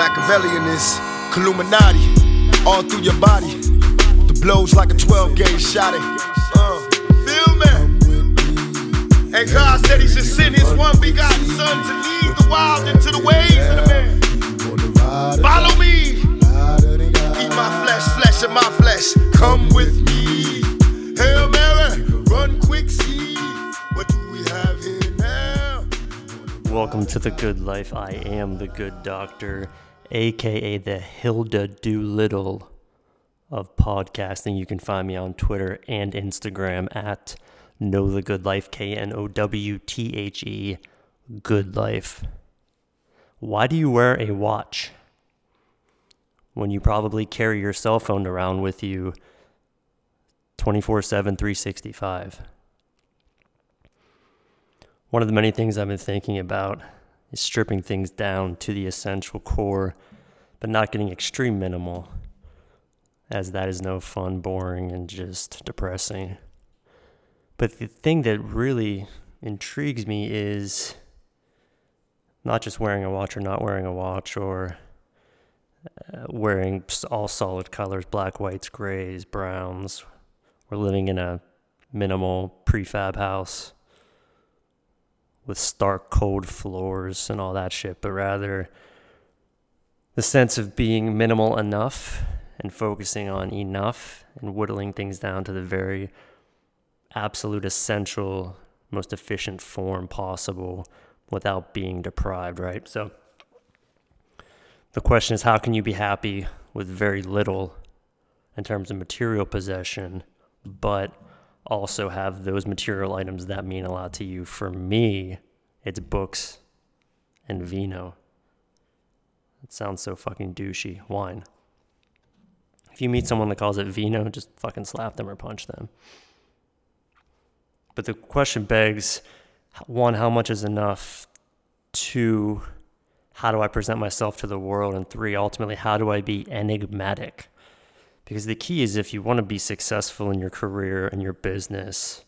Machiavellian Illuminati, all through your body. The blows like a 12 gauge shot. It. Uh, feel me? And God said He should send His one begotten Son to lead the wild into the ways of the man. Follow me. Eat my flesh, flesh of my flesh. Come with me. Hail Mary, run quick, see. What do we have here now? Welcome to the good life. I am the good doctor, aka the Hilda Doolittle of podcasting. You can find me on Twitter and Instagram at Know the Good Life, K N O W T H E, Good Life. Why do you wear a watch when you probably carry your cell phone around with you 24 7, 365? One of the many things I've been thinking about is stripping things down to the essential core, but not getting extreme minimal, as that is no fun, boring, and just depressing. But the thing that really intrigues me is not just wearing a watch or not wearing a watch or uh, wearing all solid colors black, whites, grays, browns. We're living in a minimal prefab house with stark cold floors and all that shit, but rather the sense of being minimal enough and focusing on enough and whittling things down to the very absolute essential, most efficient form possible without being deprived, right? So the question is how can you be happy with very little in terms of material possession, but also have those material items that mean a lot to you. For me, it's books and vino. It sounds so fucking douchey. Wine. If you meet someone that calls it vino, just fucking slap them or punch them. But the question begs one, how much is enough? Two, how do I present myself to the world? And three, ultimately, how do I be enigmatic? Because the key is if you want to be successful in your career and your business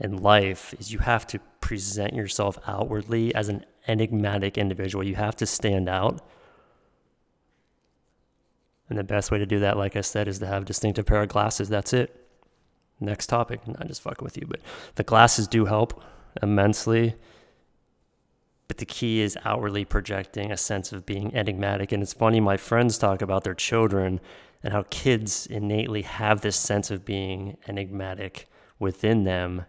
and life is you have to present yourself outwardly as an enigmatic individual. You have to stand out. And the best way to do that, like I said, is to have a distinctive pair of glasses. That's it. Next topic. Not just fucking with you, but the glasses do help immensely. But the key is outwardly projecting a sense of being enigmatic. And it's funny, my friends talk about their children and how kids innately have this sense of being enigmatic within them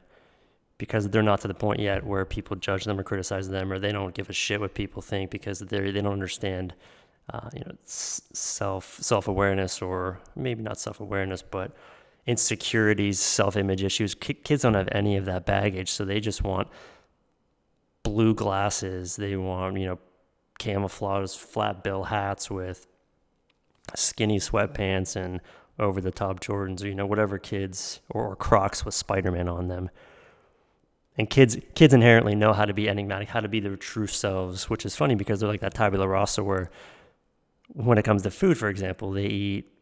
because they're not to the point yet where people judge them or criticize them or they don't give a shit what people think because they they don't understand uh, you know self self awareness or maybe not self awareness but insecurities self image issues. Ki kids don't have any of that baggage so they just want blue glasses. They want you know camouflage flat bill hats with skinny sweatpants and over the top Jordans, or, you know, whatever kids or Crocs with Spider Man on them. And kids kids inherently know how to be enigmatic, how to be their true selves, which is funny because they're like that tabula rasa where when it comes to food, for example, they eat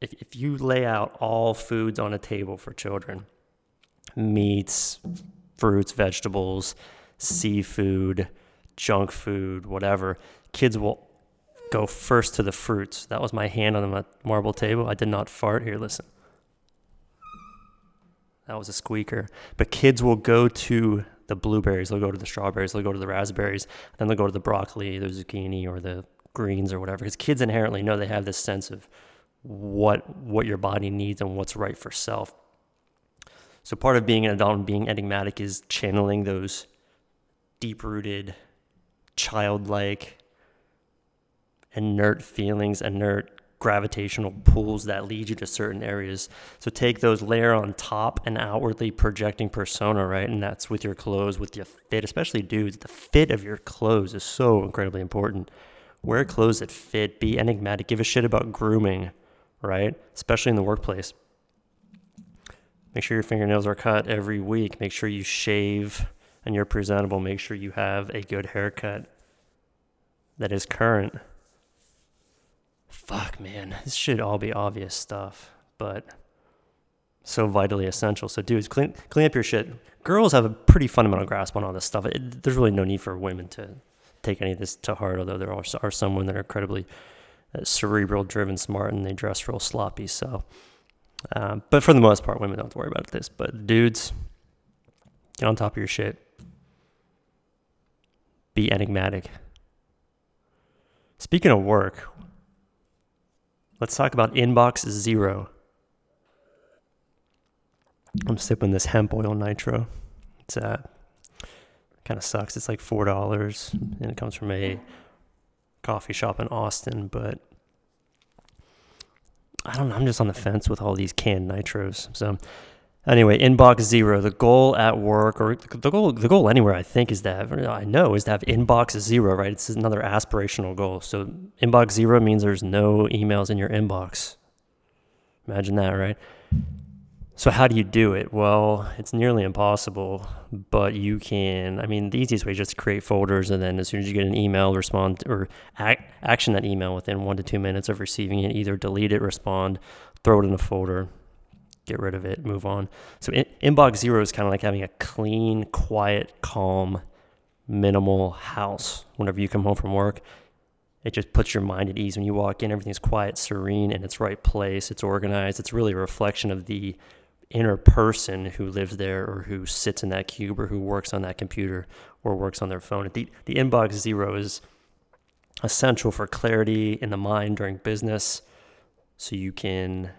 if, if you lay out all foods on a table for children, meats, fruits, vegetables, seafood, junk food, whatever, kids will go first to the fruits. That was my hand on the marble table. I did not fart. Here, listen. That was a squeaker. But kids will go to the blueberries, they'll go to the strawberries, they'll go to the raspberries, then they'll go to the broccoli, the zucchini, or the greens or whatever. Because kids inherently know they have this sense of what what your body needs and what's right for self. So part of being an adult and being enigmatic is channeling those deep-rooted, childlike, inert feelings, inert gravitational pulls that lead you to certain areas. So take those layer on top and outwardly projecting persona, right? And that's with your clothes, with your fit, especially dudes. The fit of your clothes is so incredibly important. Wear clothes that fit, be enigmatic, give a shit about grooming, right? Especially in the workplace. Make sure your fingernails are cut every week. Make sure you shave and you're presentable. Make sure you have a good haircut that is current fuck, man, this should all be obvious stuff, but so vitally essential. So, dudes, clean clean up your shit. Girls have a pretty fundamental grasp on all this stuff. It, there's really no need for women to take any of this to heart, although there are, are some women that are incredibly uh, cerebral, driven, smart, and they dress real sloppy. So, um, but for the most part, women don't have to worry about this. But dudes, get on top of your shit. Be enigmatic. Speaking of work, let's talk about Inbox Zero. I'm sipping this hemp oil nitro. It's uh, kind of sucks. It's like four dollars, and it comes from a coffee shop in Austin. But I don't know. I'm just on the fence with all these canned nitros. So anyway, inbox zero. The goal at work, or the goal, the goal anywhere, I think, is to have. I know is to have inbox zero. Right? It's another aspirational goal. So inbox zero means there's no emails in your inbox. Imagine that, right? So, how do you do it? Well, it's nearly impossible, but you can. I mean, the easiest way is just to create folders, and then as soon as you get an email, respond or act, action that email within one to two minutes of receiving it. Either delete it, respond, throw it in a folder, get rid of it, move on. So, in, inbox zero is kind of like having a clean, quiet, calm, minimal house whenever you come home from work. It just puts your mind at ease when you walk in. Everything's quiet, serene, in its right place. It's organized. It's really a reflection of the inner person who lives there or who sits in that cube or who works on that computer or works on their phone. The, the inbox zero is essential for clarity in the mind during business so you can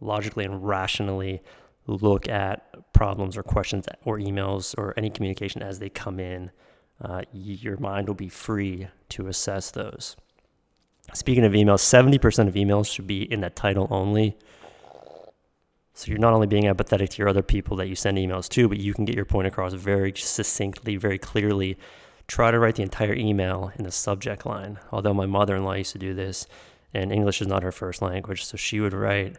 logically and rationally look at problems or questions or emails or any communication as they come in. Uh, your mind will be free to assess those. Speaking of emails, 70% of emails should be in that title only. So you're not only being empathetic to your other people that you send emails to, but you can get your point across very succinctly, very clearly. Try to write the entire email in the subject line. Although my mother in law used to do this, and English is not her first language, so she would write,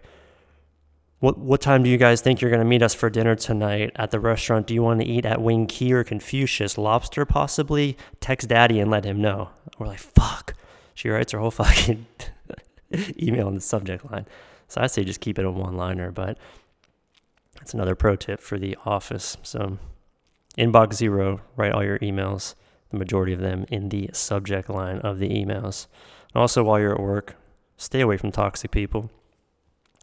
what, what time do you guys think you're going to meet us for dinner tonight at the restaurant? Do you want to eat at Wing Key or Confucius? Lobster, possibly? Text daddy and let him know. We're like, fuck. She writes her whole fucking email in the subject line. So I say just keep it a one liner, but that's another pro tip for the office. So inbox zero, write all your emails, the majority of them in the subject line of the emails. And also while you're at work, stay away from toxic people.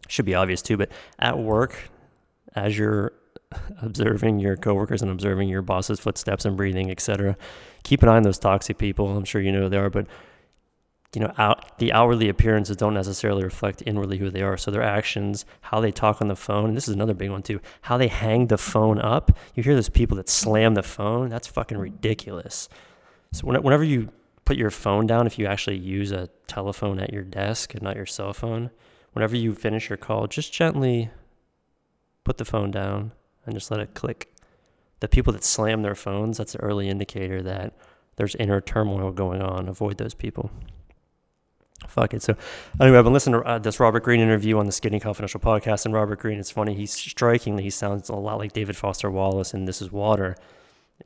Should be obvious too, but at work, as you're observing your coworkers and observing your boss's footsteps and breathing, etc., keep an eye on those toxic people. I'm sure you know who they are, but you know, out, the outwardly appearances don't necessarily reflect inwardly who they are. So their actions, how they talk on the phone, and this is another big one too, how they hang the phone up. You hear those people that slam the phone. That's fucking ridiculous. So whenever you put your phone down, if you actually use a telephone at your desk and not your cell phone, whenever you finish your call, just gently put the phone down and just let it click. The people that slam their phones, that's an early indicator that there's inner turmoil going on. Avoid those people fuck it. So anyway, I've been listening to uh, this Robert Greene interview on the Skinny Confidential podcast, and Robert Greene, it's funny. He's strikingly he sounds a lot like David Foster Wallace in This Is Water,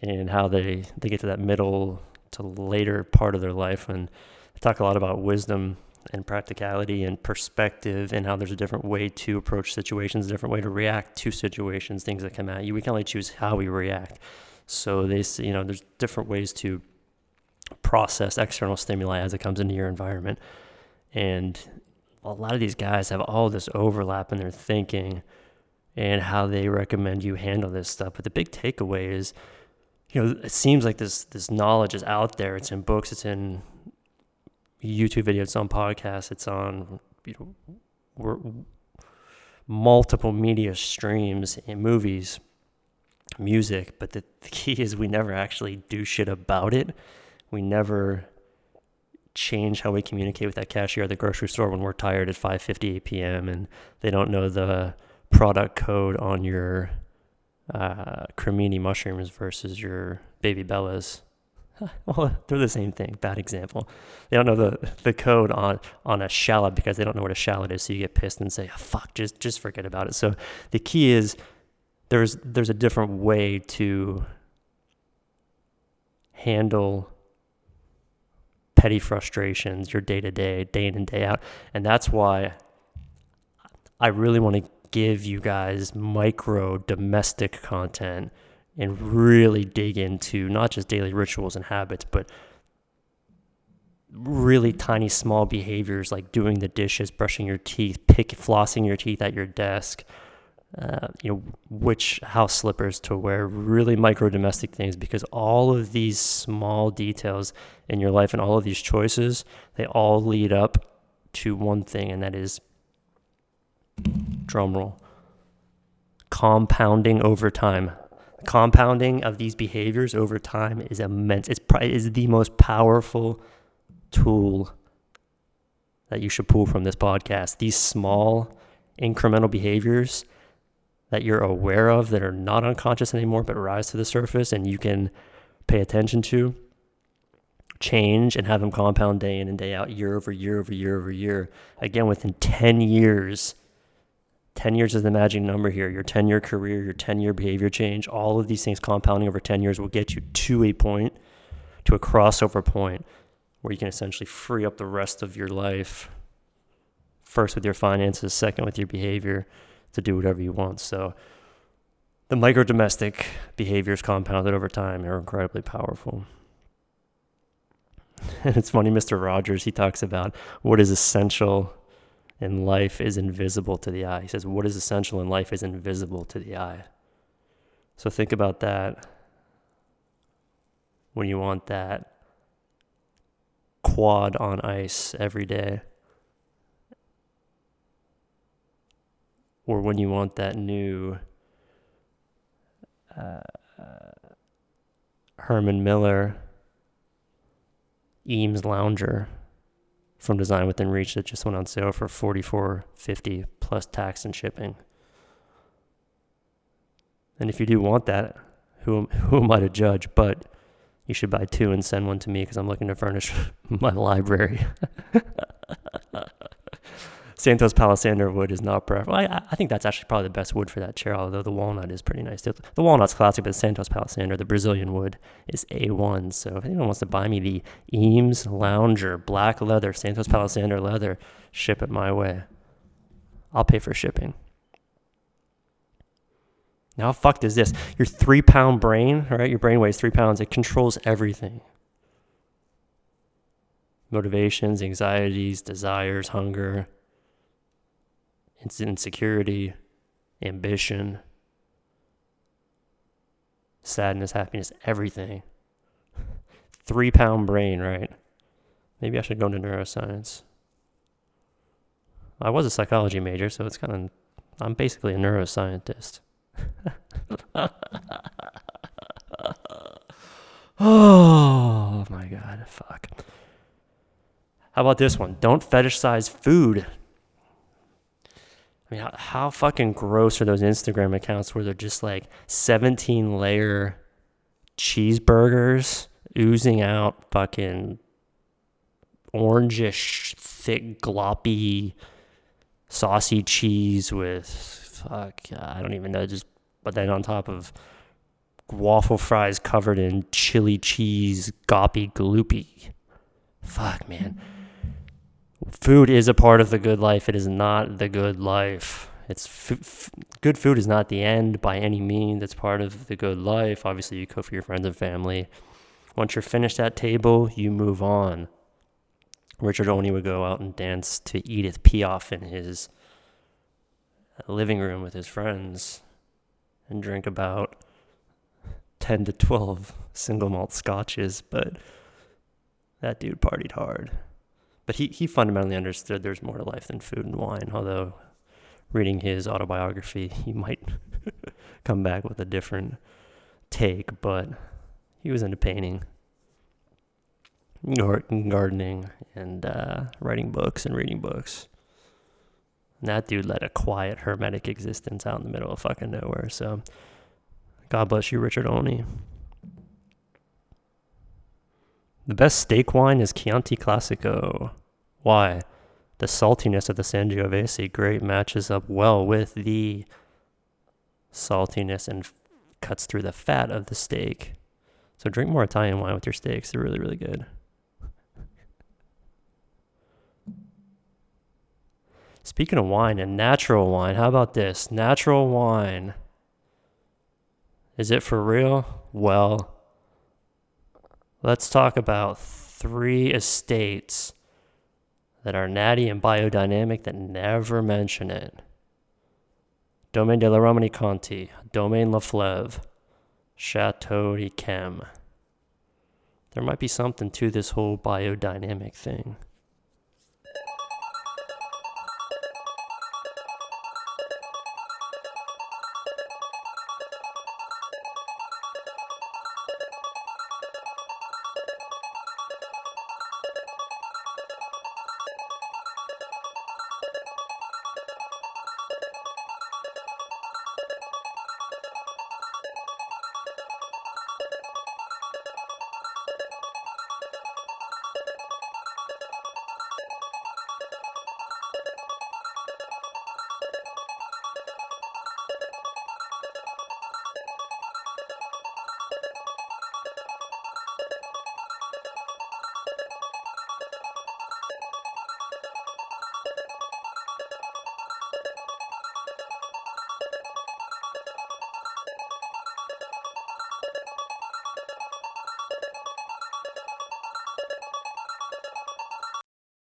and how they they get to that middle to later part of their life, and they talk a lot about wisdom and practicality and perspective, and how there's a different way to approach situations, a different way to react to situations, things that come at you. We can only choose how we react. So they, you know, there's different ways to process external stimuli as it comes into your environment. And a lot of these guys have all this overlap in their thinking and how they recommend you handle this stuff. But the big takeaway is, you know, it seems like this this knowledge is out there. It's in books, it's in YouTube videos, it's on podcasts, it's on you know, multiple media streams and movies, music. But the, the key is we never actually do shit about it. We never change how we communicate with that cashier at the grocery store when we're tired at 5:58 p.m. and they don't know the product code on your uh, cremini mushrooms versus your baby bellas. well, they're the same thing. Bad example. They don't know the, the code on, on a shallot because they don't know what a shallot is. So you get pissed and say, oh, "Fuck, just just forget about it." So the key is there's there's a different way to handle petty frustrations, your day to day, day in and day out. And that's why I really want to give you guys micro domestic content and really dig into not just daily rituals and habits, but really tiny, small behaviors like doing the dishes, brushing your teeth, pick, flossing your teeth at your desk, uh, you know, which house slippers to wear, really micro domestic things, because all of these small details in your life and all of these choices, they all lead up to one thing, and that is drumroll compounding over time. Compounding of these behaviors over time is immense. It's probably is the most powerful tool that you should pull from this podcast. These small incremental behaviors that you're aware of that are not unconscious anymore but rise to the surface and you can pay attention to change and have them compound day in and day out year over year over year over year again within 10 years 10 years is the magic number here. Your 10 year career, your 10 year behavior change, all of these things compounding over 10 years will get you to a point, to a crossover point where you can essentially free up the rest of your life, first with your finances, second with your behavior, to do whatever you want. So the micro domestic behaviors compounded over time are incredibly powerful. And it's funny, Mr. Rogers, he talks about what is essential in life is invisible to the eye. He says, What is essential in life is invisible to the eye. So think about that when you want that quad on ice every day. Or when you want that new uh, Herman Miller Eames Lounger from Design Within Reach that just went on sale for forty four fifty plus tax and shipping. And if you do want that, who who am I to judge? But you should buy two and send one to me because I'm looking to furnish my library. Santos Palisander wood is not preferable. I, I think that's actually probably the best wood for that chair, although the walnut is pretty nice. The, the walnut's classic, but Santos Palisander, the Brazilian wood, is A1. So if anyone wants to buy me the Eames Lounger black leather, Santos Palisander leather, ship it my way. I'll pay for shipping. Now, how fucked is this? Your three pound brain, right? Your brain weighs three pounds. It controls everything motivations, anxieties, desires, hunger, it's insecurity, ambition, sadness, happiness, everything. Three pound brain, right? Maybe I should go into neuroscience. I was a psychology major, so it's kind of, I'm basically a neuroscientist. oh my god, fuck. How about this one? Don't fetishize food. I mean, how, how fucking gross are those Instagram accounts where they're just like 17 layer cheeseburgers oozing out fucking orangish, thick, gloppy, saucy cheese with fuck, I don't even know, just but then on top of waffle fries covered in chili cheese, goppy gloopy. Fuck, man food is a part of the good life. It is not the good life. It's f- f- good food is not the end by any means. It's part of the good life. Obviously, you cook for your friends and family. Once you're finished at table, you move on. Richard Olney would go out and dance to Edith Piaf in his living room with his friends and drink about 10 to 12 single malt scotches, but that dude partied hard. But he, he fundamentally understood there's more to life than food and wine, although reading his autobiography, he might come back with a different take, but he was into painting, gardening, and uh, writing books and reading books. And that dude led a quiet, hermetic existence out in the middle of fucking nowhere. So, God bless you, Richard Olney. The best steak wine is Chianti Classico. Why? The saltiness of the Sangiovese grape matches up well with the saltiness and f- cuts through the fat of the steak. So drink more Italian wine with your steaks. They're really, really good. Speaking of wine and natural wine, how about this? Natural wine. Is it for real? Well, Let's talk about three estates that are natty and biodynamic that never mention it. Domaine de la Romanée-Conti, Domaine Leflaive, Chateau d'Yquem. There might be something to this whole biodynamic thing.